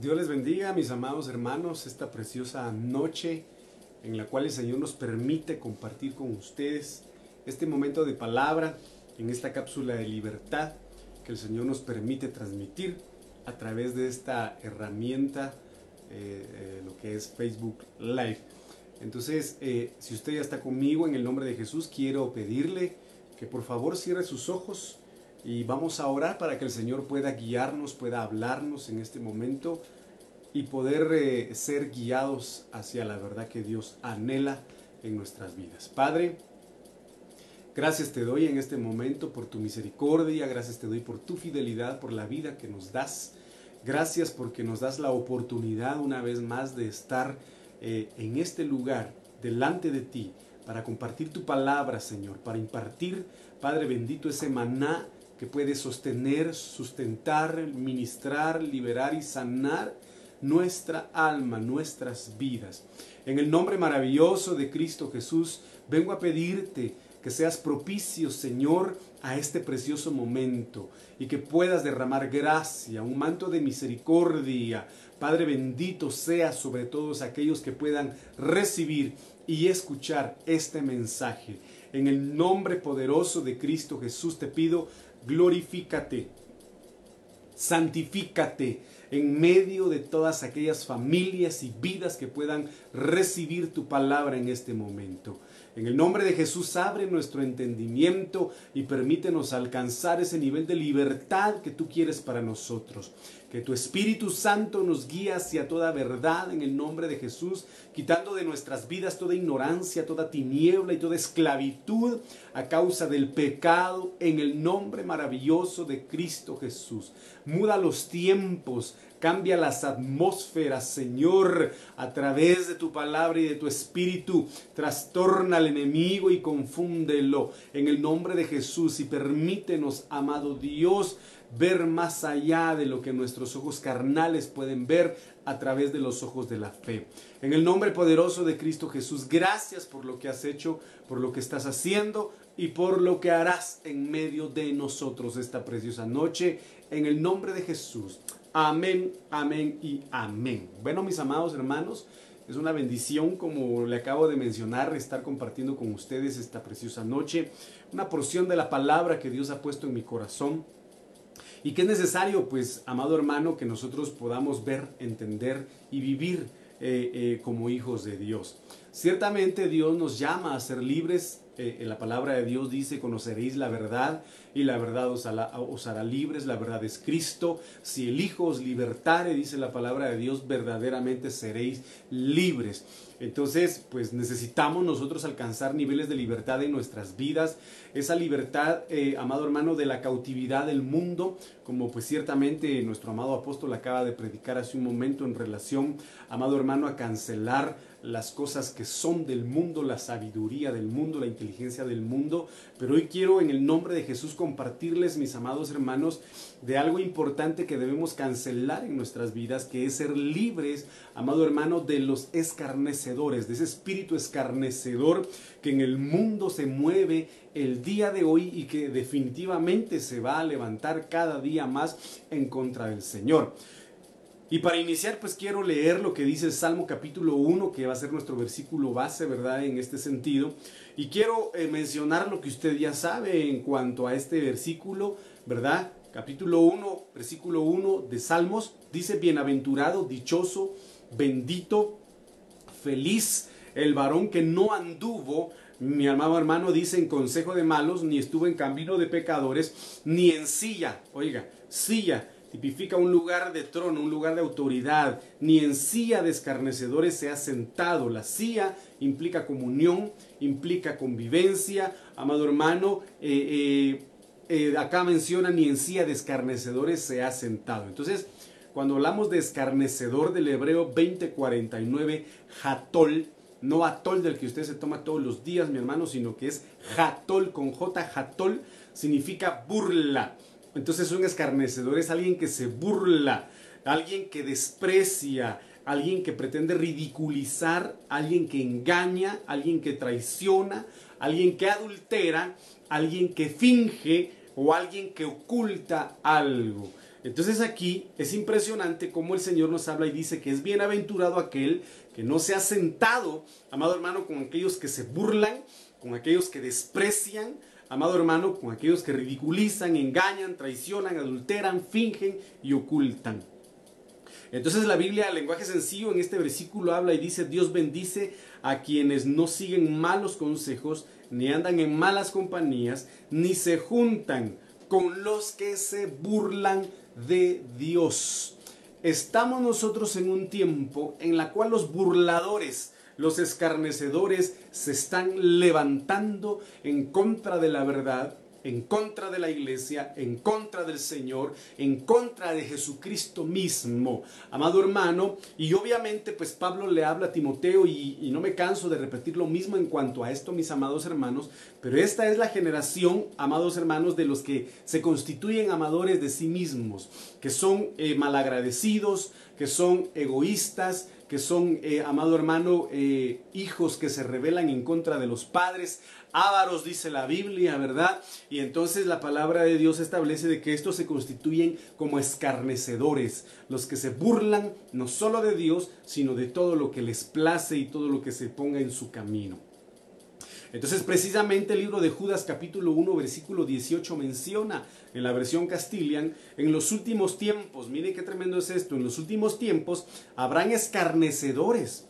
Dios les bendiga, mis amados hermanos, esta preciosa noche en la cual el Señor nos permite compartir con ustedes este momento de palabra en esta cápsula de libertad que el Señor nos permite transmitir a través de esta herramienta, eh, eh, lo que es Facebook Live. Entonces, eh, si usted ya está conmigo en el nombre de Jesús, quiero pedirle que por favor cierre sus ojos y vamos a orar para que el Señor pueda guiarnos, pueda hablarnos en este momento y poder eh, ser guiados hacia la verdad que Dios anhela en nuestras vidas. Padre, gracias te doy en este momento por tu misericordia, gracias te doy por tu fidelidad, por la vida que nos das. Gracias porque nos das la oportunidad una vez más de estar eh, en este lugar delante de ti para compartir tu palabra, Señor, para impartir, Padre bendito, ese maná que puede sostener, sustentar, ministrar, liberar y sanar nuestra alma, nuestras vidas. En el nombre maravilloso de Cristo Jesús, vengo a pedirte que seas propicio, Señor, a este precioso momento y que puedas derramar gracia, un manto de misericordia. Padre bendito sea sobre todos aquellos que puedan recibir y escuchar este mensaje. En el nombre poderoso de Cristo Jesús te pido, glorifícate, santifícate en medio de todas aquellas familias y vidas que puedan recibir tu palabra en este momento. En el nombre de Jesús abre nuestro entendimiento y permítenos alcanzar ese nivel de libertad que tú quieres para nosotros. Que tu Espíritu Santo nos guíe hacia toda verdad en el nombre de Jesús, quitando de nuestras vidas toda ignorancia, toda tiniebla y toda esclavitud a causa del pecado en el nombre maravilloso de Cristo Jesús. Muda los tiempos, Cambia las atmósferas, Señor, a través de tu palabra y de tu espíritu. Trastorna al enemigo y confúndelo en el nombre de Jesús y permítenos, amado Dios, ver más allá de lo que nuestros ojos carnales pueden ver a través de los ojos de la fe. En el nombre poderoso de Cristo Jesús, gracias por lo que has hecho, por lo que estás haciendo y por lo que harás en medio de nosotros esta preciosa noche. En el nombre de Jesús. Amén, amén y amén. Bueno, mis amados hermanos, es una bendición, como le acabo de mencionar, estar compartiendo con ustedes esta preciosa noche, una porción de la palabra que Dios ha puesto en mi corazón y que es necesario, pues, amado hermano, que nosotros podamos ver, entender y vivir eh, eh, como hijos de Dios. Ciertamente Dios nos llama a ser libres. Eh, en la palabra de Dios dice, conoceréis la verdad y la verdad os hará, libres, la verdad es Cristo. Si el Hijo os libertare, dice la palabra de Dios, verdaderamente seréis libres. Entonces, pues necesitamos nosotros alcanzar niveles de libertad en nuestras vidas, esa libertad, eh, amado hermano, de la cautividad del mundo, como pues ciertamente nuestro amado apóstol acaba de predicar hace un momento en relación, amado hermano, a cancelar las cosas que son del mundo, la sabiduría del mundo, la inteligencia del mundo. Pero hoy quiero en el nombre de Jesús compartirles, mis amados hermanos, de algo importante que debemos cancelar en nuestras vidas, que es ser libres, amado hermano, de los escarnecedores, de ese espíritu escarnecedor que en el mundo se mueve el día de hoy y que definitivamente se va a levantar cada día más en contra del Señor. Y para iniciar, pues quiero leer lo que dice Salmo capítulo 1, que va a ser nuestro versículo base, ¿verdad? En este sentido. Y quiero eh, mencionar lo que usted ya sabe en cuanto a este versículo, ¿verdad? Capítulo 1, versículo 1 de Salmos, dice, bienaventurado, dichoso, bendito, feliz el varón que no anduvo mi amado hermano dice en consejo de malos, ni estuvo en camino de pecadores, ni en silla, oiga, silla tipifica un lugar de trono, un lugar de autoridad, ni en silla de escarnecedores se ha sentado. La silla implica comunión, implica convivencia. Amado hermano, eh, eh, eh, acá menciona ni en silla de escarnecedores se ha sentado. Entonces, cuando hablamos de escarnecedor del hebreo 2049, jatol, no atol del que usted se toma todos los días, mi hermano, sino que es jatol con J, jatol significa burla. Entonces un escarnecedor es alguien que se burla, alguien que desprecia, alguien que pretende ridiculizar, alguien que engaña, alguien que traiciona, alguien que adultera, alguien que finge o alguien que oculta algo. Entonces aquí es impresionante cómo el Señor nos habla y dice que es bienaventurado aquel que no se ha sentado, amado hermano, con aquellos que se burlan, con aquellos que desprecian, amado hermano, con aquellos que ridiculizan, engañan, traicionan, adulteran, fingen y ocultan. Entonces la Biblia, el lenguaje sencillo, en este versículo habla y dice, Dios bendice a quienes no siguen malos consejos, ni andan en malas compañías, ni se juntan con los que se burlan de Dios. Estamos nosotros en un tiempo en la cual los burladores, los escarnecedores se están levantando en contra de la verdad en contra de la iglesia, en contra del Señor, en contra de Jesucristo mismo, amado hermano. Y obviamente pues Pablo le habla a Timoteo y, no me canso de repetir lo mismo en cuanto a esto, mis amados hermanos, pero esta es la generación, amados hermanos, de los que se constituyen amadores de sí mismos, que son eh, malagradecidos, que son egoístas, que son, eh, amado hermano, eh, hijos que se rebelan en contra de los padres, ávaros, dice la Biblia, ¿verdad? Y entonces la palabra de Dios establece de que estos se constituyen como escarnecedores, los que se burlan no solo de Dios, sino de todo lo que les place y todo lo que se ponga en su camino. Entonces precisamente el libro de Judas capítulo 1 versículo 18 menciona en la versión Castilian, en los últimos tiempos, mire qué tremendo es esto, en los últimos tiempos habrán escarnecedores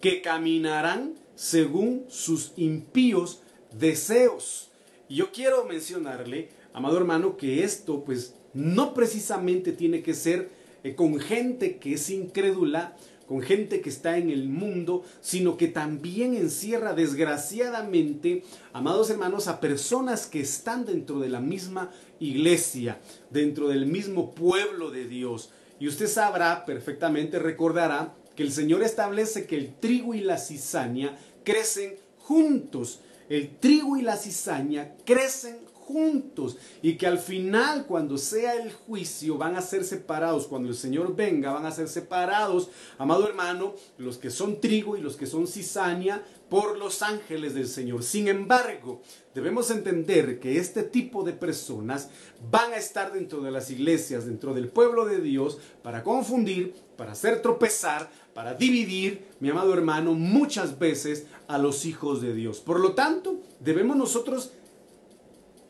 que caminarán según sus impíos deseos. Y yo quiero mencionarle, amado hermano, que esto pues no precisamente tiene que ser eh, con gente que es incrédula, con gente que está en el mundo, sino que también encierra desgraciadamente, amados hermanos, a personas que están dentro de la misma iglesia, dentro del mismo pueblo de Dios. Y usted sabrá perfectamente, recordará, que el Señor establece que el trigo y la cizaña crecen juntos. El trigo y la cizaña crecen juntos y que al final cuando sea el juicio van a ser separados, cuando el Señor venga van a ser separados, amado hermano, los que son trigo y los que son cizaña por los ángeles del Señor. Sin embargo, debemos entender que este tipo de personas van a estar dentro de las iglesias, dentro del pueblo de Dios, para confundir, para hacer tropezar, para dividir, mi amado hermano, muchas veces a los hijos de Dios. Por lo tanto, debemos nosotros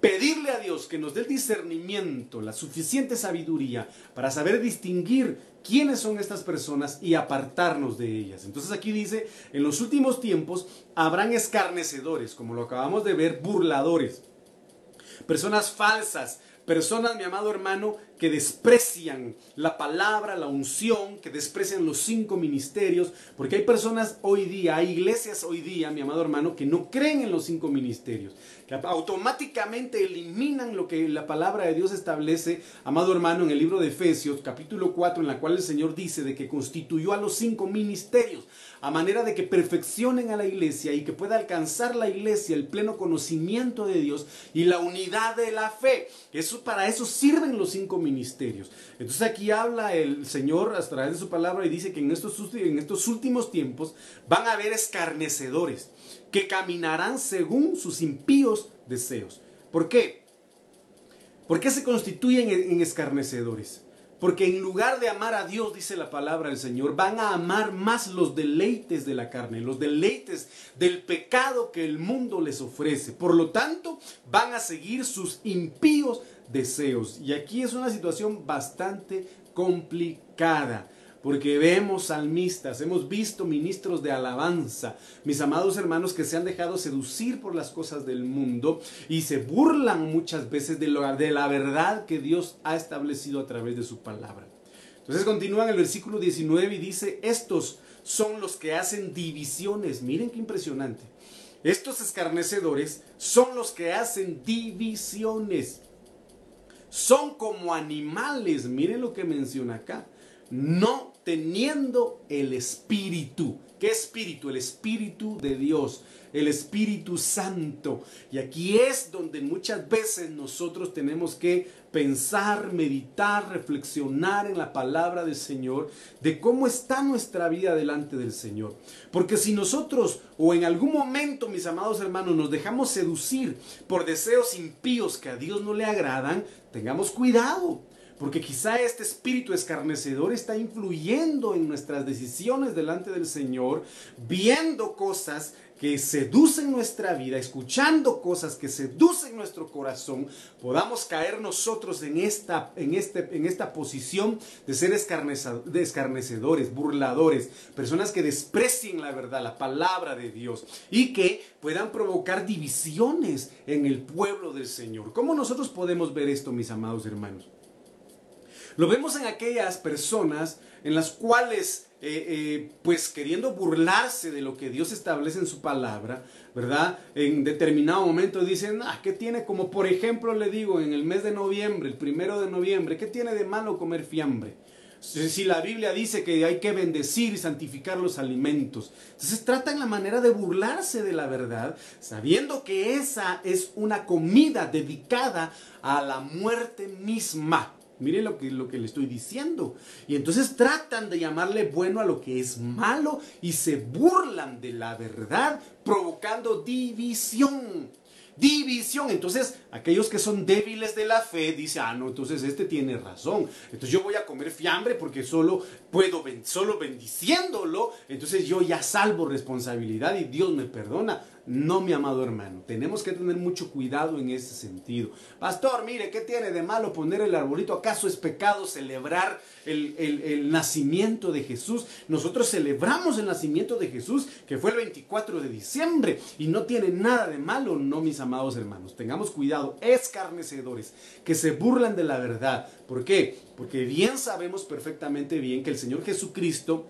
pedirle a Dios que nos dé el discernimiento, la suficiente sabiduría para saber distinguir quiénes son estas personas y apartarnos de ellas. Entonces aquí dice, en los últimos tiempos habrán escarnecedores, como lo acabamos de ver, burladores, personas falsas, personas, mi amado hermano, que desprecian la palabra, la unción, que desprecian los cinco ministerios, porque hay personas hoy día, hay iglesias hoy día, mi amado hermano, que no creen en los cinco ministerios, que automáticamente eliminan lo que la palabra de Dios establece, amado hermano, en el libro de Efesios, capítulo 4, en la cual el Señor dice de que constituyó a los cinco ministerios, a manera de que perfeccionen a la iglesia y que pueda alcanzar la iglesia el pleno conocimiento de Dios y la unidad de la fe. Eso para eso sirven los cinco ministerios. Entonces aquí habla el Señor a través de su palabra y dice que en estos, en estos últimos tiempos van a haber escarnecedores que caminarán según sus impíos deseos. ¿Por qué? ¿Por qué se constituyen en escarnecedores? Porque en lugar de amar a Dios, dice la palabra del Señor, van a amar más los deleites de la carne, los deleites del pecado que el mundo les ofrece. Por lo tanto, van a seguir sus impíos deseos. Y aquí es una situación bastante complicada porque vemos salmistas, hemos visto ministros de alabanza, mis amados hermanos que se han dejado seducir por las cosas del mundo y se burlan muchas veces de, la verdad que Dios ha establecido a través de su palabra. Entonces continúa en el versículo 19 y dice, estos son los que hacen divisiones. Miren qué impresionante. Estos escarnecedores son los que hacen divisiones. Son como animales. Miren lo que menciona acá no teniendo el Espíritu. ¿Qué Espíritu? El Espíritu de Dios, el Espíritu Santo. Y aquí es donde muchas veces nosotros tenemos que pensar, meditar, reflexionar en la palabra del Señor, de cómo está nuestra vida delante del Señor. Porque si nosotros o en algún momento, mis amados hermanos, nos dejamos seducir por deseos impíos que a Dios no le agradan, tengamos cuidado porque quizá este espíritu escarnecedor está influyendo en nuestras decisiones delante del Señor, viendo cosas que seducen nuestra vida, escuchando cosas que seducen nuestro corazón, podamos caer nosotros en esta, en este, en esta posición de ser escarnecedores, burladores, personas que desprecien la verdad, la palabra de Dios y que puedan provocar divisiones en el pueblo del Señor. ¿Cómo nosotros podemos ver esto, mis amados hermanos? Lo vemos en aquellas personas en las cuales, eh, eh, pues queriendo burlarse de lo que Dios establece en su palabra, ¿verdad? En determinado momento dicen, ah, ¿qué tiene? Como por ejemplo le digo, en el mes de noviembre, el primero de noviembre, ¿qué tiene de malo comer fiambre? Si la Biblia dice que hay que bendecir y santificar los alimentos. Entonces tratan la manera de burlarse de la verdad, sabiendo que esa es una comida dedicada a la muerte misma. Mire lo que, lo que le estoy diciendo. Y entonces tratan de llamarle bueno a lo que es malo y se burlan de la verdad, provocando división. División. Entonces, aquellos que son débiles de la fe dicen, ah, no, entonces este tiene razón. Entonces yo voy a comer fiambre porque solo puedo, solo bendiciéndolo, entonces yo ya salvo responsabilidad y Dios me perdona. No, mi amado hermano, tenemos que tener mucho cuidado en ese sentido. Pastor, mire, ¿qué tiene de malo poner el arbolito? ¿Acaso es pecado celebrar el, el, nacimiento de Jesús? Nosotros celebramos el nacimiento de Jesús, que fue el 24 de diciembre, y no tiene nada de malo, no, mis amados hermanos. Tengamos cuidado, escarnecedores, que se burlan de la verdad. ¿Por qué? Porque bien sabemos perfectamente bien que el Señor Jesucristo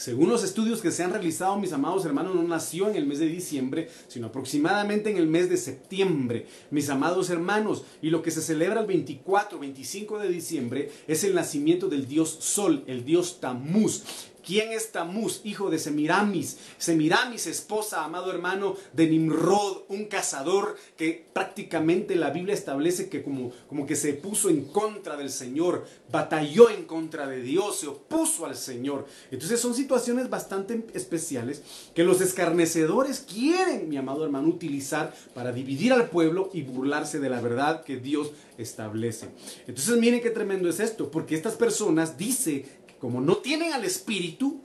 según los estudios que se han realizado, mis amados hermanos, no nació en el mes de diciembre, sino aproximadamente en el mes de septiembre, mis amados hermanos. Y lo que se celebra el 24, 25 de diciembre es el nacimiento del dios Sol, el dios Tamuz. ¿Quién es Tamuz, hijo de Semiramis? Semiramis, esposa, amado hermano, de Nimrod, un cazador que prácticamente la Biblia establece que como, como que se puso en contra del Señor, batalló en contra de Dios, se opuso al Señor. Entonces son situaciones bastante especiales que los escarnecedores quieren, mi amado hermano, utilizar para dividir al pueblo y burlarse de la verdad que Dios establece. Entonces miren qué tremendo es esto, porque estas personas dice como no tienen al Espíritu,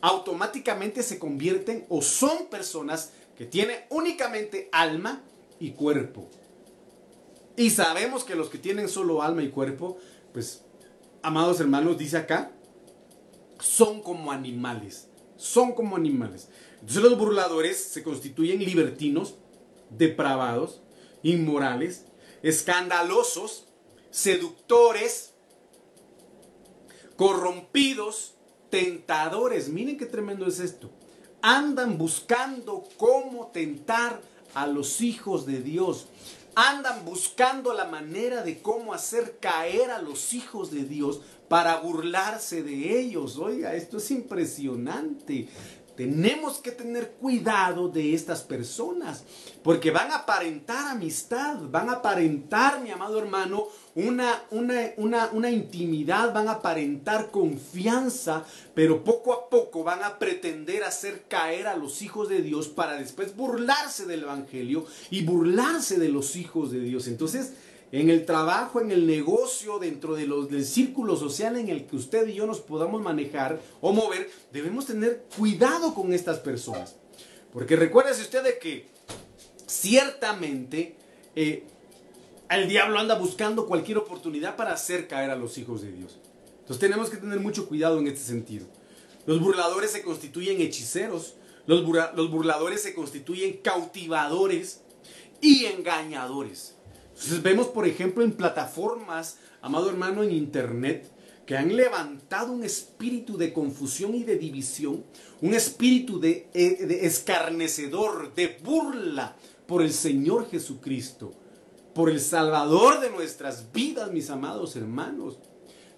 automáticamente se convierten o son personas que tienen únicamente alma y cuerpo. Y sabemos que los que tienen solo alma y cuerpo, pues, amados hermanos, dice acá, son como animales. Son como animales. Entonces los burladores se constituyen libertinos, depravados, inmorales, escandalosos, seductores, corrompidos, tentadores. Miren qué tremendo es esto. Andan buscando cómo tentar a los hijos de Dios. Andan buscando la manera de cómo hacer caer a los hijos de Dios para burlarse de ellos. Oiga, esto es impresionante. Tenemos que tener cuidado de estas personas, porque van a aparentar amistad, van a aparentar, mi amado hermano, una, una, una, intimidad, van a aparentar confianza, pero poco a poco van a pretender hacer caer a los hijos de Dios para después burlarse del Evangelio y burlarse de los hijos de Dios. Entonces, en el trabajo, en el negocio, dentro de los, del círculo social en el que usted y yo nos podamos manejar o mover, debemos tener cuidado con estas personas. Porque recuérdese usted de que ciertamente eh, el diablo anda buscando cualquier oportunidad para hacer caer a los hijos de Dios. Entonces tenemos que tener mucho cuidado en este sentido. Los burladores se constituyen hechiceros, los, burladores se constituyen cautivadores y engañadores. Entonces vemos, por ejemplo, en plataformas, amado hermano, en internet, que han levantado un espíritu de confusión y de división, un espíritu de, eh, de, escarnecedor, de burla por el Señor Jesucristo, por el Salvador de nuestras vidas, mis amados hermanos,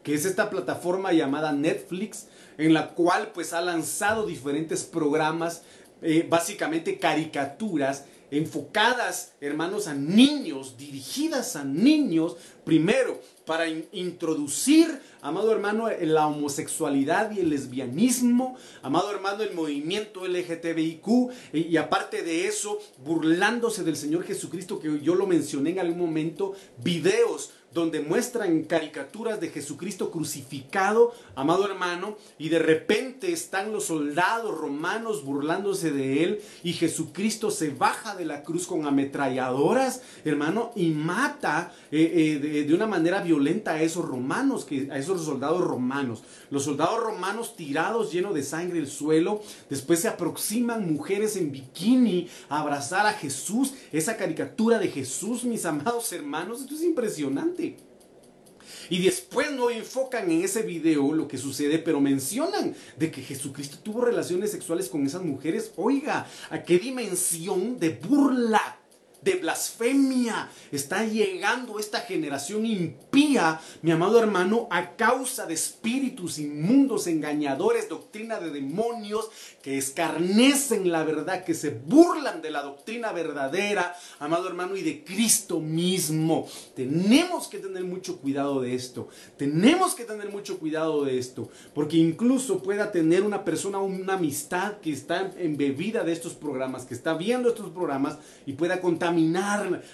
que es esta plataforma llamada Netflix, en la cual pues ha lanzado diferentes programas, eh, básicamente caricaturas enfocadas, hermanos, a niños, dirigidas a niños, primero, para introducir, amado hermano, la homosexualidad y el lesbianismo, amado hermano, el movimiento LGTBIQ, y, aparte de eso, burlándose del Señor Jesucristo, que yo lo mencioné en algún momento, videos donde muestran caricaturas de Jesucristo crucificado, amado hermano, y de repente están los soldados romanos burlándose de él y Jesucristo se baja de la cruz con ametralladoras, hermano, y mata eh, eh, de, una manera violenta a esos romanos, a esos soldados romanos. Los soldados romanos tirados, llenos de sangre el suelo, después se aproximan mujeres en bikini a abrazar a Jesús, esa caricatura de Jesús, mis amados hermanos, esto es impresionante. Y después no enfocan en ese video lo que sucede, pero mencionan de que Jesucristo tuvo relaciones sexuales con esas mujeres. Oiga, ¿a qué dimensión de burla de blasfemia. Está llegando esta generación impía, mi amado hermano, a causa de espíritus inmundos, engañadores, doctrina de demonios, que escarnecen la verdad, que se burlan de la doctrina verdadera, amado hermano, y de Cristo mismo. Tenemos que tener mucho cuidado de esto. Tenemos que tener mucho cuidado de esto, porque incluso pueda tener una persona una amistad que está embebida de estos programas, que está viendo estos programas y pueda contaminar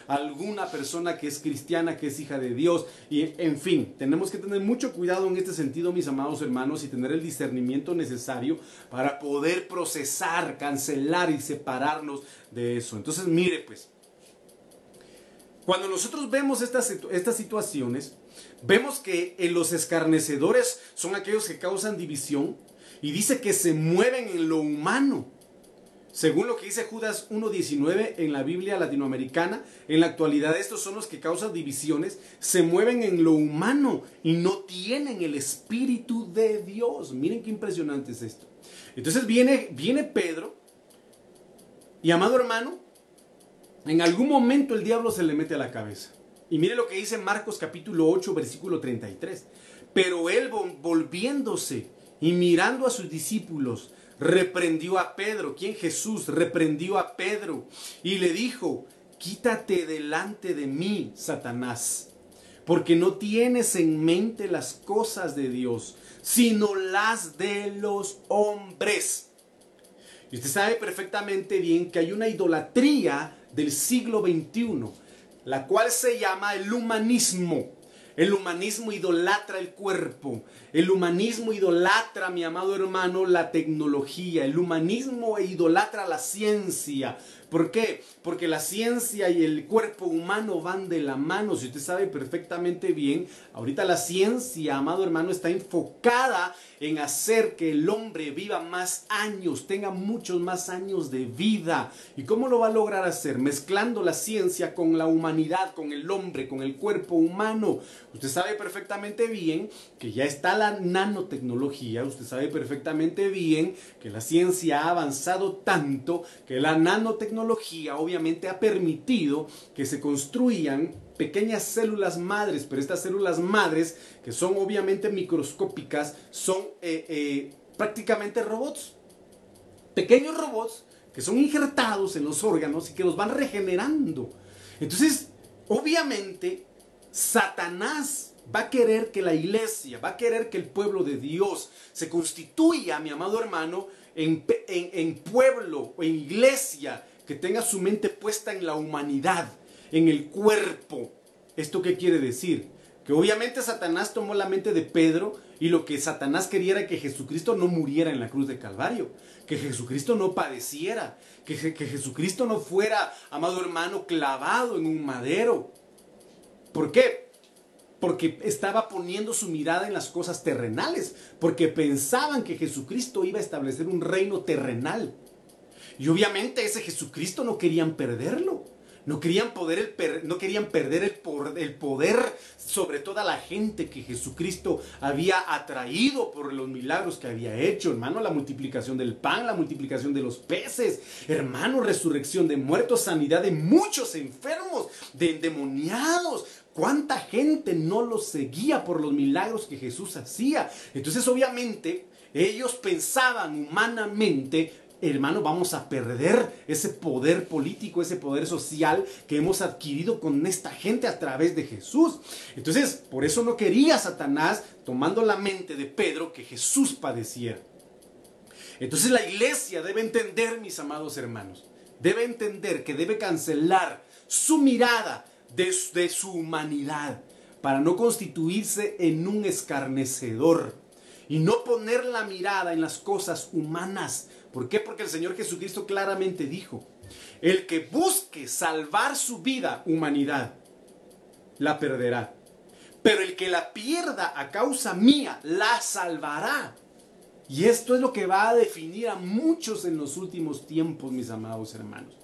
a alguna persona que es cristiana, que es hija de Dios. Y en fin, tenemos que tener mucho cuidado en este sentido, mis amados hermanos, y tener el discernimiento necesario para poder procesar, cancelar y separarnos de eso. Entonces, mire pues, cuando nosotros vemos estas, estas situaciones, vemos que en los escarnecedores son aquellos que causan división y dice que se mueven en lo humano. Según lo que dice Judas 1.19 en la Biblia latinoamericana, en la actualidad estos son los que causan divisiones, se mueven en lo humano y no tienen el Espíritu de Dios. Miren qué impresionante es esto. Entonces viene, viene Pedro y amado hermano, en algún momento el diablo se le mete a la cabeza. Y mire lo que dice Marcos capítulo 8 versículo 33. Pero él volviéndose y mirando a sus discípulos, reprendió a Pedro. ¿Quién Jesús reprendió a Pedro? Y le dijo, quítate delante de mí, Satanás, porque no tienes en mente las cosas de Dios, sino las de los hombres. Y usted sabe perfectamente bien que hay una idolatría del siglo XXI, la cual se llama el humanismo. El humanismo idolatra el cuerpo. El humanismo idolatra, mi amado hermano, la tecnología. El humanismo idolatra la ciencia. ¿Por qué? Porque la ciencia y el cuerpo humano van de la mano. Si usted sabe perfectamente bien, ahorita la ciencia, amado hermano, está enfocada en hacer que el hombre viva más años, tenga muchos más años de vida. ¿Y cómo lo va a lograr hacer? Mezclando la ciencia con la humanidad, con el hombre, con el cuerpo humano. Usted sabe perfectamente bien que ya está la nanotecnología. Usted sabe perfectamente bien que la ciencia ha avanzado tanto que la nanotecnología obviamente ha permitido que se construyan pequeñas células madres, pero estas células madres, que son obviamente microscópicas, son eh, eh, prácticamente robots. Pequeños robots que son injertados en los órganos y que los van regenerando. Entonces, obviamente, Satanás va a querer que la iglesia, va a querer que el pueblo de Dios se constituya, mi amado hermano, en, en, pueblo o en iglesia que tenga su mente puesta en la humanidad, en el cuerpo. ¿Esto qué quiere decir? Que obviamente Satanás tomó la mente de Pedro y lo que Satanás quería era que Jesucristo no muriera en la cruz de Calvario, que Jesucristo no padeciera, que, que Jesucristo no fuera, amado hermano, clavado en un madero. ¿Por qué? porque estaba poniendo su mirada en las cosas terrenales, porque pensaban que Jesucristo iba a establecer un reino terrenal. Y obviamente ese Jesucristo no querían perderlo. No querían, poder el no querían perder el, el poder sobre toda la gente que Jesucristo había atraído por los milagros que había hecho. Hermano, la multiplicación del pan, la multiplicación de los peces. Hermano, resurrección de muertos, sanidad de muchos enfermos, de endemoniados. ¿Cuánta gente no los seguía por los milagros que Jesús hacía? Entonces, obviamente, ellos pensaban humanamente hermano, vamos a perder ese poder político, ese poder social que hemos adquirido con esta gente a través de Jesús. Entonces, por eso no quería Satanás, tomando la mente de Pedro, que Jesús padeciera. Entonces la iglesia debe entender, mis amados hermanos, debe entender que debe cancelar su mirada de, su humanidad para no constituirse en un escarnecedor y no poner la mirada en las cosas humanas. ¿Por qué? Porque el Señor Jesucristo claramente dijo, el que busque salvar su vida, humanidad, la perderá. Pero el que la pierda a causa mía, la salvará. Y esto es lo que va a definir a muchos en los últimos tiempos, mis amados hermanos.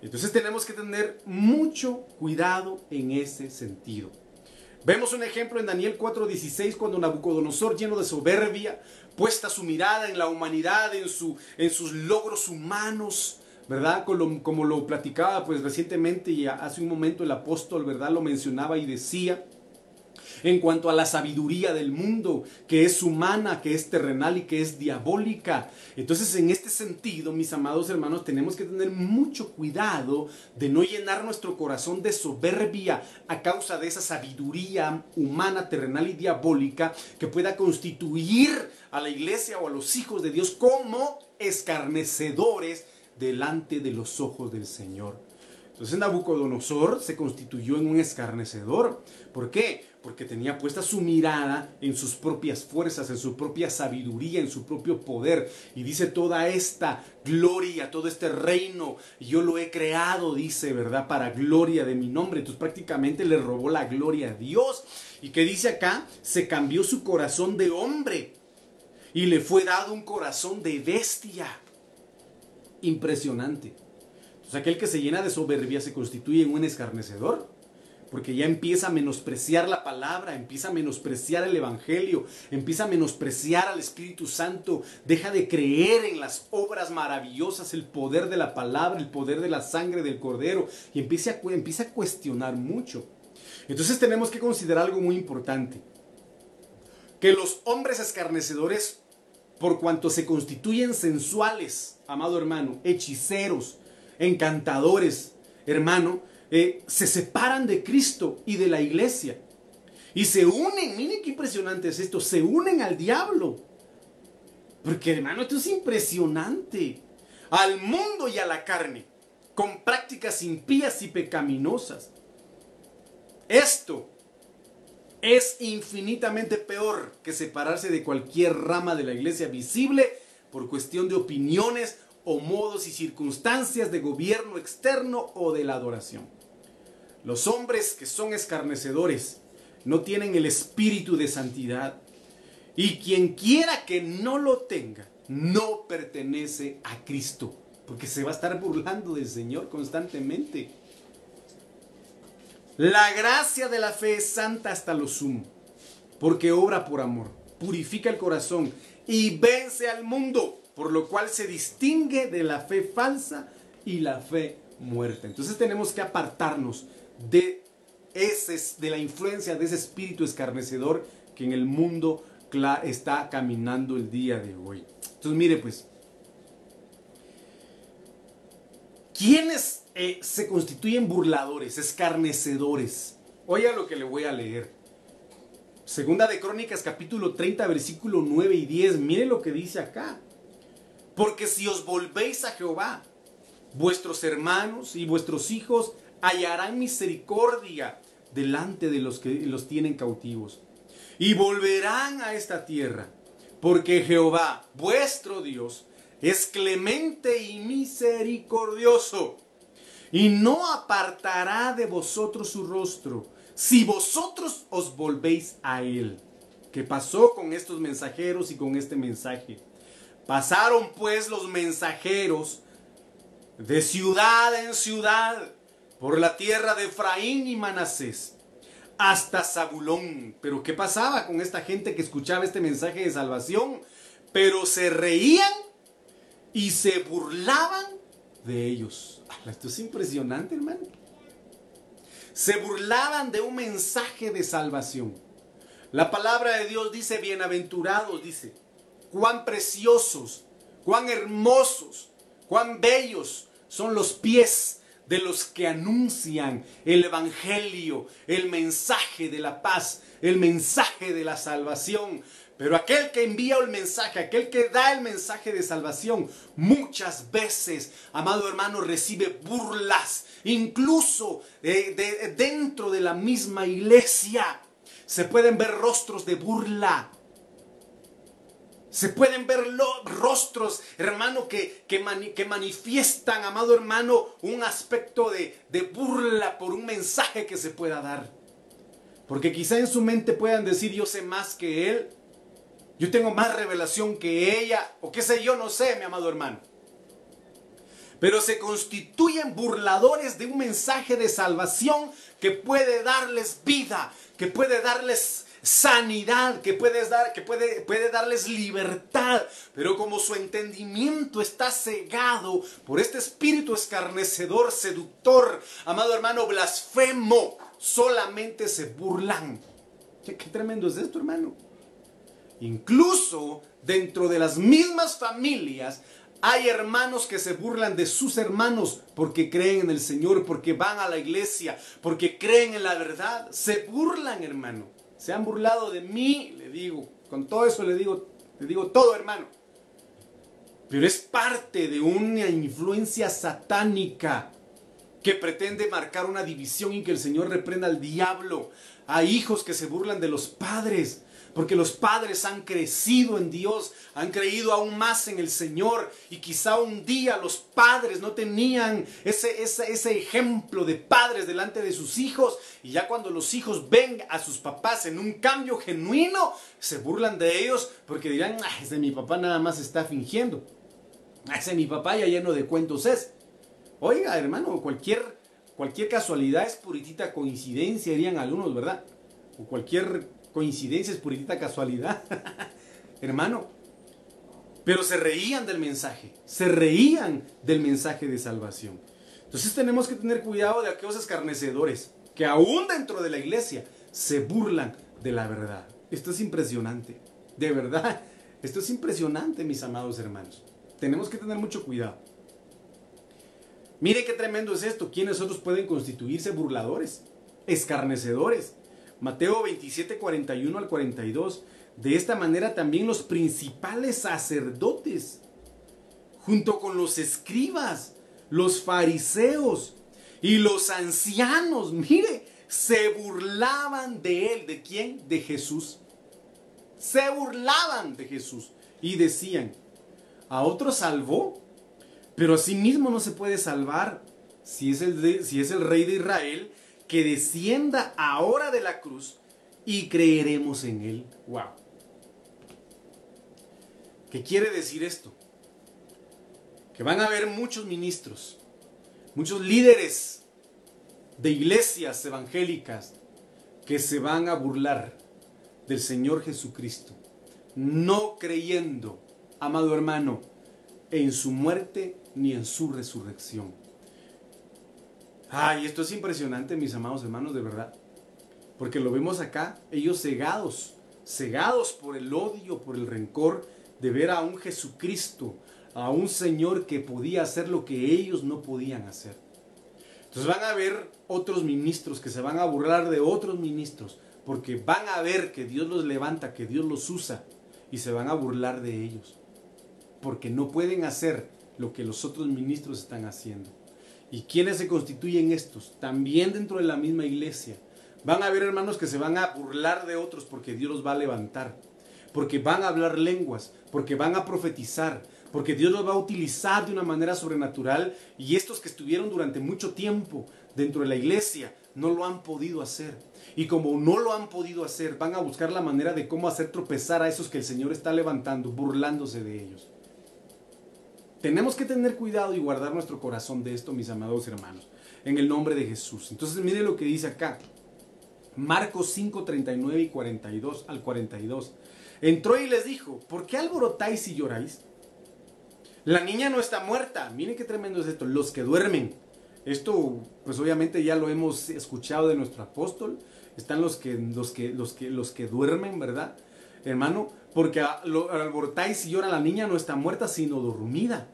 Entonces tenemos que tener mucho cuidado en ese sentido. Vemos un ejemplo en Daniel 4:16 cuando Nabucodonosor, lleno de soberbia, puesta su mirada en la humanidad, en, su, en sus logros humanos, ¿verdad? Como, lo platicaba pues recientemente y hace un momento el apóstol, ¿verdad? Lo mencionaba y decía, en cuanto a la sabiduría del mundo, que es humana, que es terrenal y que es diabólica. Entonces, en este sentido, mis amados hermanos, tenemos que tener mucho cuidado de no llenar nuestro corazón de soberbia a causa de esa sabiduría humana, terrenal y diabólica que pueda constituir a la iglesia o a los hijos de Dios como escarnecedores delante de los ojos del Señor. Entonces Nabucodonosor se constituyó en un escarnecedor. ¿Por qué? Porque tenía puesta su mirada en sus propias fuerzas, en su propia sabiduría, en su propio poder. Y dice toda esta gloria, todo este reino, yo lo he creado, dice, ¿verdad? Para gloria de mi nombre. Entonces prácticamente le robó la gloria a Dios. ¿Y qué dice acá? Se cambió su corazón de hombre y le fue dado un corazón de bestia. Impresionante. Entonces aquel que se llena de soberbia se constituye en un escarnecedor, porque ya empieza a menospreciar la palabra, empieza a menospreciar el Evangelio, empieza a menospreciar al Espíritu Santo, deja de creer en las obras maravillosas, el poder de la palabra, el poder de la sangre del Cordero, y empieza empieza a cuestionar mucho. Entonces tenemos que considerar algo muy importante, que los hombres escarnecedores, por cuanto se constituyen sensuales, amado hermano, hechiceros, encantadores, hermano, eh, se separan de Cristo y de la iglesia. Y se unen, miren qué impresionante es esto, se unen al diablo. Porque hermano, esto es impresionante. Al mundo y a la carne, con prácticas impías y pecaminosas. Esto es infinitamente peor que separarse de cualquier rama de la iglesia visible por cuestión de opiniones o modos y circunstancias de gobierno externo o de la adoración. Los hombres que son escarnecedores no tienen el espíritu de santidad y quien quiera que no lo tenga no pertenece a Cristo porque se va a estar burlando del Señor constantemente. La gracia de la fe es santa hasta lo sumo, porque obra por amor, purifica el corazón y vence al mundo por lo cual se distingue de la fe falsa y la fe muerta. Entonces tenemos que apartarnos de, ese, de la influencia de ese espíritu escarnecedor que en el mundo está caminando el día de hoy. Entonces mire pues, ¿quiénes eh, se constituyen burladores, escarnecedores? Oiga lo que le voy a leer. Segunda de Crónicas capítulo 30 versículo 9 y 10. Mire lo que dice acá. Porque si os volvéis a Jehová, vuestros hermanos y vuestros hijos hallarán misericordia delante de los que los tienen cautivos. Y volverán a esta tierra, porque Jehová, vuestro Dios, es clemente y misericordioso, y no apartará de vosotros su rostro, si vosotros os volvéis a él. ¿Qué pasó con estos mensajeros y con este mensaje? Pasaron pues los mensajeros de ciudad en ciudad por la tierra de Efraín y Manasés hasta Zabulón. Pero ¿qué pasaba con esta gente que escuchaba este mensaje de salvación? Pero se reían y se burlaban de ellos. Esto es impresionante, hermano. Se burlaban de un mensaje de salvación. La palabra de Dios dice, bienaventurados, dice cuán preciosos, cuán hermosos, cuán bellos son los pies de los que anuncian el Evangelio, el mensaje de la paz, el mensaje de la salvación. Pero aquel que envía el mensaje, aquel que da el mensaje de salvación, muchas veces, amado hermano, recibe burlas, incluso eh, dentro de la misma iglesia. se pueden ver rostros de burla. Se pueden ver rostros, hermano, que, que, manifiestan, amado hermano, un aspecto de, de burla por un mensaje que se pueda dar. Porque quizá en su mente puedan decir, yo sé más que él, yo tengo más revelación que ella, o qué sé yo, no sé, mi amado hermano. Pero se constituyen burladores de un mensaje de salvación que puede darles vida, que puede darles sanidad, que, puedes dar, que puede, puede darles libertad. Pero como su entendimiento está cegado por este espíritu escarnecedor, seductor, amado hermano, blasfemo, solamente se burlan. ¿Qué, qué tremendo es esto, hermano? Incluso dentro de las mismas familias hay hermanos que se burlan de sus hermanos porque creen en el Señor, porque van a la iglesia, porque creen en la verdad. Se burlan, hermano. Se han burlado de mí, le digo. Con todo eso le digo, le digo todo, hermano. Pero es parte de una influencia satánica que pretende marcar una división y que el Señor reprenda al diablo. Hay hijos que se burlan de los padres porque los padres han crecido en Dios, han creído aún más en el Señor y quizá un día los padres no tenían ese, ese, ese ejemplo de padres delante de sus hijos y ya cuando los hijos ven a sus papás en un cambio genuino, se burlan de ellos porque dirán, ah, ese mi papá nada más está fingiendo, ah, ese mi papá ya lleno de cuentos es. Oiga, hermano, cualquier, cualquier casualidad es puritita coincidencia, dirían algunos, ¿verdad? O cualquier coincidencia, es puritita casualidad. Hermano, pero se reían del mensaje, se reían del mensaje de salvación. Entonces tenemos que tener cuidado de aquellos escarnecedores que aún dentro de la iglesia se burlan de la verdad. Esto es impresionante, de verdad. Esto es impresionante, mis amados hermanos. Tenemos que tener mucho cuidado. Mire qué tremendo es esto. ¿Quiénes otros pueden constituirse burladores, escarnecedores? Mateo 27, 41 al 42. De esta manera también los principales sacerdotes, junto con los escribas, los fariseos y los ancianos, mire, se burlaban de él. ¿De quién? De Jesús. Se burlaban de Jesús y decían, a otro salvó, pero a sí mismo no se puede salvar si es el, si es el rey de Israel que descienda ahora de la cruz y creeremos en él. Wow. ¿Qué quiere decir esto? Que van a haber muchos ministros, muchos líderes de iglesias evangélicas que se van a burlar del Señor Jesucristo, no creyendo, amado hermano, en su muerte ni en su resurrección. Ay, esto es impresionante, mis amados hermanos, de verdad. Porque lo vemos acá, ellos cegados, cegados por el odio, por el rencor de ver a un Jesucristo, a un Señor que podía hacer lo que ellos no podían hacer. Entonces van a ver otros ministros que se van a burlar de otros ministros, porque van a ver que Dios los levanta, que Dios los usa, y se van a burlar de ellos, porque no pueden hacer lo que los otros ministros están haciendo. ¿Y quiénes se constituyen estos? También dentro de la misma iglesia. Van a haber hermanos que se van a burlar de otros porque Dios los va a levantar. Porque van a hablar lenguas, porque van a profetizar, porque Dios los va a utilizar de una manera sobrenatural. Y estos que estuvieron durante mucho tiempo dentro de la iglesia no lo han podido hacer. Y como no lo han podido hacer, van a buscar la manera de cómo hacer tropezar a esos que el Señor está levantando, burlándose de ellos. Tenemos que tener cuidado y guardar nuestro corazón de esto, mis amados hermanos, en el nombre de Jesús. Entonces, mire lo que dice acá. Marcos 5, 39 y 42 al 42. Entró y les dijo, ¿por qué alborotáis y lloráis? La niña no está muerta. Miren qué tremendo es esto. Los que duermen. Esto, pues obviamente ya lo hemos escuchado de nuestro apóstol. Están los que, los que, los que, los que duermen, ¿verdad? Hermano, porque alborotáis y llora la niña no está muerta, sino dormida.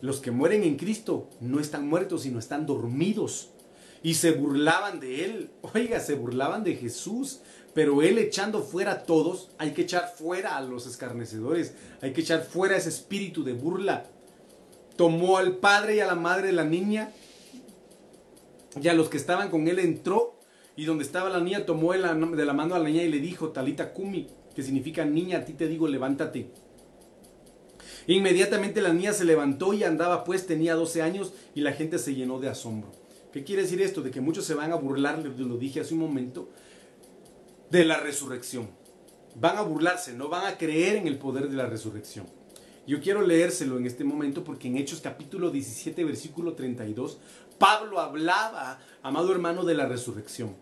Los que mueren en Cristo no están muertos, sino están dormidos. Y se burlaban de él. Oiga, se burlaban de Jesús. Pero él echando fuera a todos, hay que echar fuera a los escarnecedores. Hay que echar fuera ese espíritu de burla. Tomó al padre y a la madre de la niña. Y a los que estaban con él entró Y donde estaba la niña tomó de la, mano a la niña y le dijo, Talita Kumi, que significa niña, a ti te digo, levántate. Inmediatamente la niña se levantó y andaba, pues tenía 12 años y la gente se llenó de asombro. ¿Qué quiere decir esto? De que muchos se van a burlar, lo dije hace un momento, de la resurrección. Van a burlarse, no van a creer en el poder de la resurrección. Yo quiero leérselo en este momento porque en Hechos capítulo 17, versículo 32, Pablo hablaba, amado hermano, de la resurrección.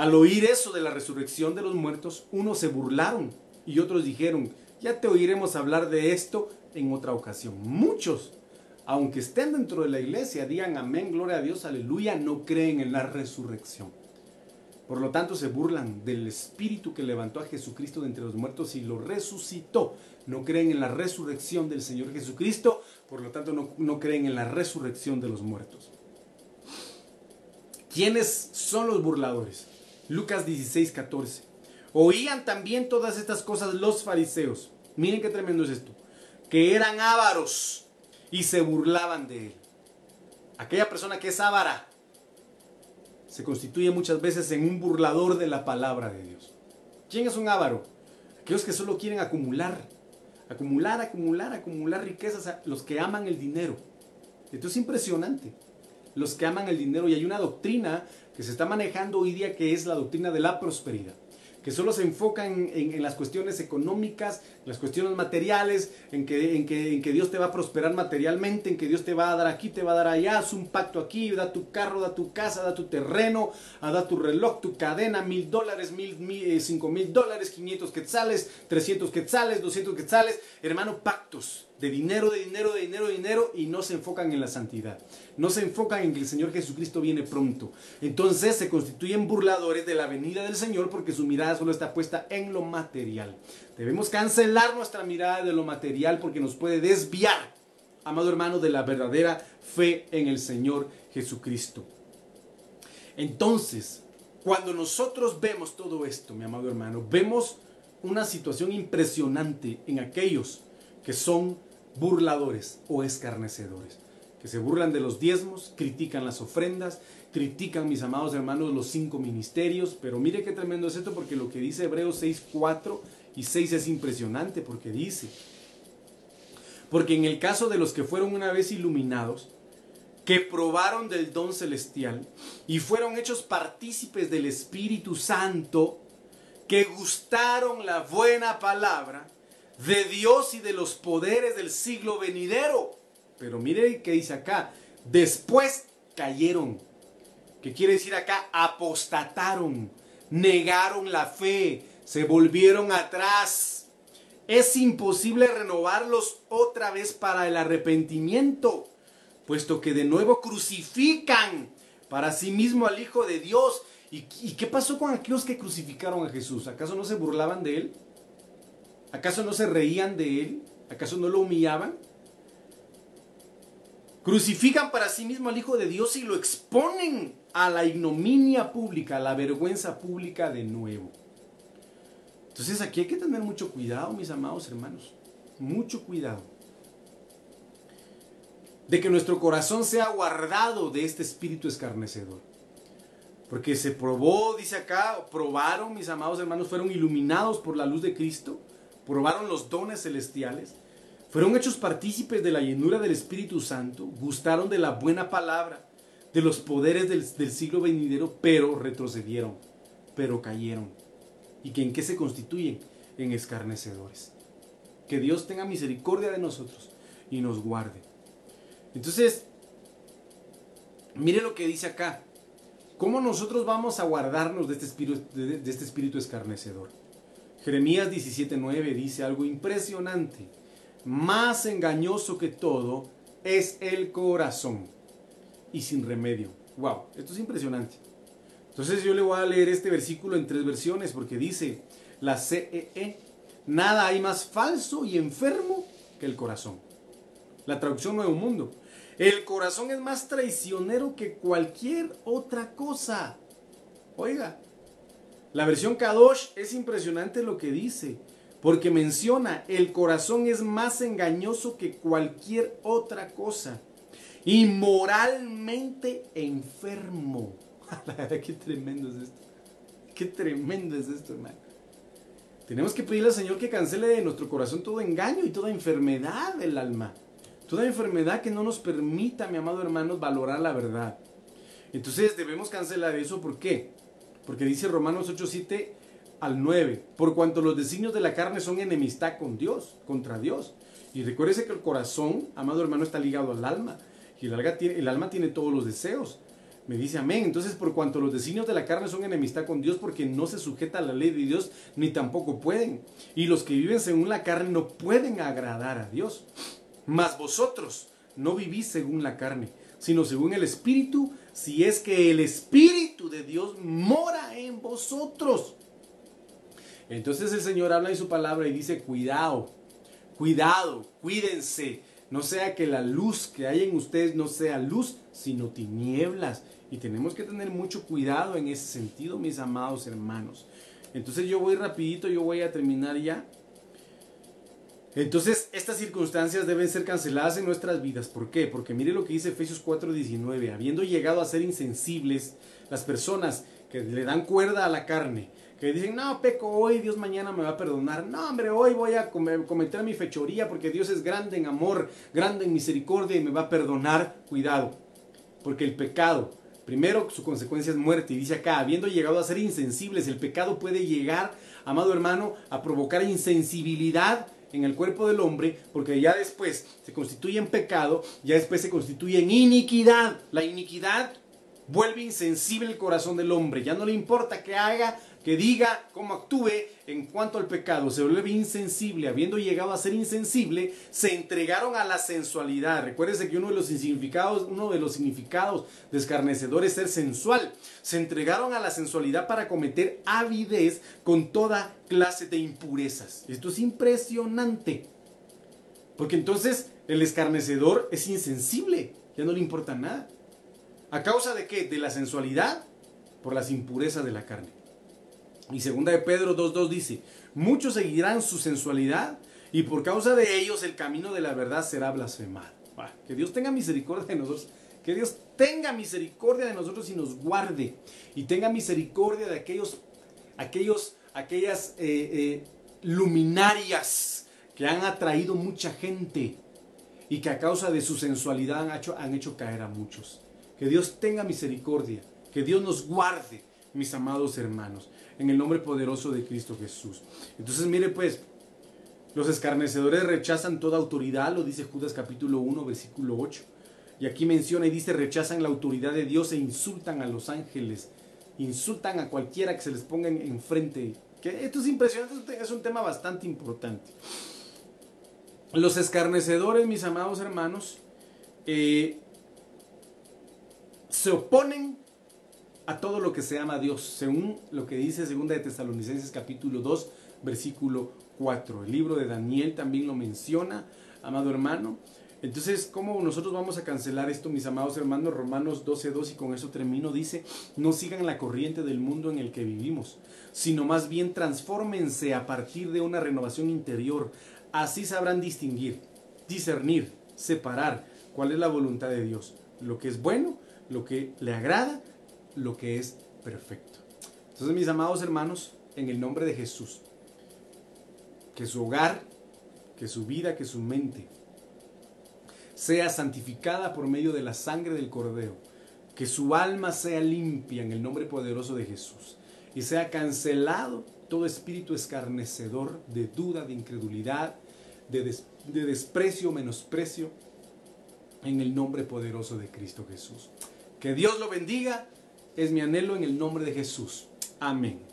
Al oír eso de la resurrección de los muertos, unos se burlaron y otros dijeron, ya te oiremos hablar de esto en otra ocasión. Muchos, aunque estén dentro de la iglesia, digan amén, gloria a Dios, aleluya, no creen en la resurrección. Por lo tanto, se burlan del espíritu que levantó a Jesucristo de entre los muertos y lo resucitó. No creen en la resurrección del Señor Jesucristo, por lo tanto, no, no creen en la resurrección de los muertos. ¿Quiénes son los burladores? Lucas 16, 14. Oían también todas estas cosas los fariseos. Miren qué tremendo es esto. Que eran ávaros y se burlaban de él. Aquella persona que es ávara se constituye muchas veces en un burlador de la palabra de Dios. ¿Quién es un ávaro? Aquellos que solo quieren acumular, acumular, acumular, acumular riquezas, los que aman el dinero. Esto es impresionante. Los que aman el dinero y hay una doctrina que se está manejando hoy día que es la doctrina de la prosperidad que solo se enfocan en, las cuestiones económicas, las cuestiones materiales, en que, en, que, en que Dios te va a prosperar materialmente, en que Dios te va a dar aquí, te va a dar allá, haz un pacto aquí, da tu carro, da tu casa, da tu terreno, da tu reloj, tu cadena, mil dólares, mil, eh, cinco mil dólares, quinientos quetzales, trescientos quetzales, doscientos quetzales, hermano, pactos de dinero, de dinero, de dinero, de dinero y no se enfocan en la santidad. No se enfocan en que el Señor Jesucristo viene pronto. Entonces se constituyen burladores de la venida del Señor porque su mirada solo está puesta en lo material. Debemos cancelar nuestra mirada de lo material porque nos puede desviar, amado hermano, de la verdadera fe en el Señor Jesucristo. Entonces, cuando nosotros vemos todo esto, mi amado hermano, vemos una situación impresionante en aquellos que son burladores o escarnecedores, que se burlan de los diezmos, critican las ofrendas, critican, mis amados hermanos, los cinco ministerios, pero mire qué tremendo es esto porque lo que dice Hebreos 6, 4 y 6 es impresionante porque dice, porque en el caso de los que fueron una vez iluminados, que probaron del don celestial y fueron hechos partícipes del Espíritu Santo, que gustaron la buena palabra, de Dios y de los poderes del siglo venidero. Pero mire que dice acá, después cayeron. ¿Qué quiere decir acá? Apostataron, negaron la fe, se volvieron atrás. Es imposible renovarlos otra vez para el arrepentimiento, puesto que de nuevo crucifican para sí mismo al Hijo de Dios. ¿Y, ¿Y qué pasó con aquellos que crucificaron a Jesús? ¿Acaso no se burlaban de él? ¿Acaso no se reían de él? ¿Acaso no lo humillaban? Crucifican para sí mismo al Hijo de Dios y lo exponen a la ignominia pública, a la vergüenza pública de nuevo. Entonces aquí hay que tener mucho cuidado, mis amados hermanos. Mucho cuidado. De que nuestro corazón sea guardado de este espíritu escarnecedor. Porque se probó, dice acá, probaron, mis amados hermanos, fueron iluminados por la luz de Cristo probaron los dones celestiales, fueron hechos partícipes de la llenura del Espíritu Santo, gustaron de la buena palabra, de los poderes del, siglo venidero, pero retrocedieron, pero cayeron. ¿Y que en qué se constituyen? En escarnecedores. Que Dios tenga misericordia de nosotros y nos guarde. Entonces, mire lo que dice acá. ¿Cómo nosotros vamos a guardarnos de este espíritu, de este espíritu escarnecedor? Jeremías 17:9 dice algo impresionante. Más engañoso que todo es el corazón y sin remedio. Wow, esto es impresionante. Entonces yo le voy a leer este versículo en tres versiones porque dice la CEE, e, nada hay más falso y enfermo que el corazón. La traducción Nuevo Mundo. El corazón es más traicionero que cualquier otra cosa. Oiga, la versión Kadosh es impresionante lo que dice, porque menciona, el corazón es más engañoso que cualquier otra cosa y moralmente enfermo. Qué tremendo es esto. Qué tremendo es esto, hermano. Tenemos que pedirle al Señor que cancele de nuestro corazón todo engaño y toda enfermedad del alma. Toda enfermedad que no nos permita, mi amado hermano, valorar la verdad. Entonces debemos cancelar eso. ¿Por qué? Porque dice Romanos 8, 7 al 9. Por cuanto los designios de la carne son enemistad con Dios, contra Dios. Y recuérdese que el corazón, amado hermano, está ligado al alma. Y el alma tiene, el alma tiene todos los deseos. Me dice amén. Entonces, por cuanto los designios de la carne son enemistad con Dios, porque no se sujeta a la ley de Dios, ni tampoco pueden. Y los que viven según la carne no pueden agradar a Dios. Mas vosotros no vivís según la carne, sino según el Espíritu, si es que el Espíritu de Dios mora en vosotros. Entonces el Señor habla en su palabra y dice, cuidado, cuidado, cuídense. No sea que la luz que hay en ustedes no sea luz, sino tinieblas. Y tenemos que tener mucho cuidado en ese sentido, mis amados hermanos. Entonces yo voy rapidito, yo voy a terminar ya. Entonces, estas circunstancias deben ser canceladas en nuestras vidas. ¿Por qué? Porque mire lo que dice Efesios 4:19. Habiendo llegado a ser insensibles, las personas que le dan cuerda a la carne, que dicen, no, peco hoy, Dios mañana me va a perdonar. No, hombre, hoy voy a cometer mi fechoría porque Dios es grande en amor, grande en misericordia y me va a perdonar. Cuidado, porque el pecado, primero su consecuencia es muerte. Y dice acá, habiendo llegado a ser insensibles, el pecado puede llegar, amado hermano, a provocar insensibilidad en el cuerpo del hombre, porque ya después se constituye en pecado, ya después se constituye en iniquidad. La iniquidad vuelve insensible el corazón del hombre, ya no le importa que haga, que diga, cómo actúe en cuanto al pecado, se vuelve insensible, habiendo llegado a ser insensible, se entregaron a la sensualidad. Recuérdese que uno de los significados, uno de los significados de escarnecedor es ser sensual. Se entregaron a la sensualidad para cometer avidez con toda clase de impurezas. Esto es impresionante. Porque entonces el escarnecedor es insensible, ya no le importa nada. ¿A causa de qué? De la sensualidad, por las impurezas de la carne. Y segunda de Pedro 2.2 dice, muchos seguirán su sensualidad y por causa de ellos el camino de la verdad será blasfemado. que Dios tenga misericordia de nosotros. Que Dios tenga misericordia de nosotros y nos guarde. Y tenga misericordia de aquellos, aquellos, aquellas eh, eh, luminarias que han atraído mucha gente y que a causa de su sensualidad han hecho, han hecho caer a muchos. Que Dios tenga misericordia. Que Dios nos guarde, mis amados hermanos en el nombre poderoso de Cristo Jesús. Entonces, mire pues, los escarnecedores rechazan toda autoridad, lo dice Judas capítulo 1, versículo 8. Y aquí menciona y dice, rechazan la autoridad de Dios e insultan a los ángeles, insultan a cualquiera que se les ponga enfrente. Que esto es impresionante, es un tema bastante importante. Los escarnecedores, mis amados hermanos, eh, se oponen a todo lo que se ama Dios, según lo que dice segunda de Tesalonicenses capítulo 2, versículo 4. El libro de Daniel también lo menciona, amado hermano. Entonces, ¿cómo nosotros vamos a cancelar esto, mis amados hermanos? Romanos 12.2 y con eso termino, dice, no sigan la corriente del mundo en el que vivimos, sino más bien transfórmense a partir de una renovación interior. Así sabrán distinguir, discernir, separar cuál es la voluntad de Dios, lo que es bueno, lo que le agrada lo que es perfecto. Entonces, mis amados hermanos, en el nombre de Jesús, que su hogar, que su vida, que su mente sea santificada por medio de la sangre del Cordero, que su alma sea limpia en el nombre poderoso de Jesús y sea cancelado todo espíritu escarnecedor de duda, de incredulidad, de, de desprecio, menosprecio, en el nombre poderoso de Cristo Jesús. Que Dios lo bendiga es mi anhelo en el nombre de Jesús. Amén.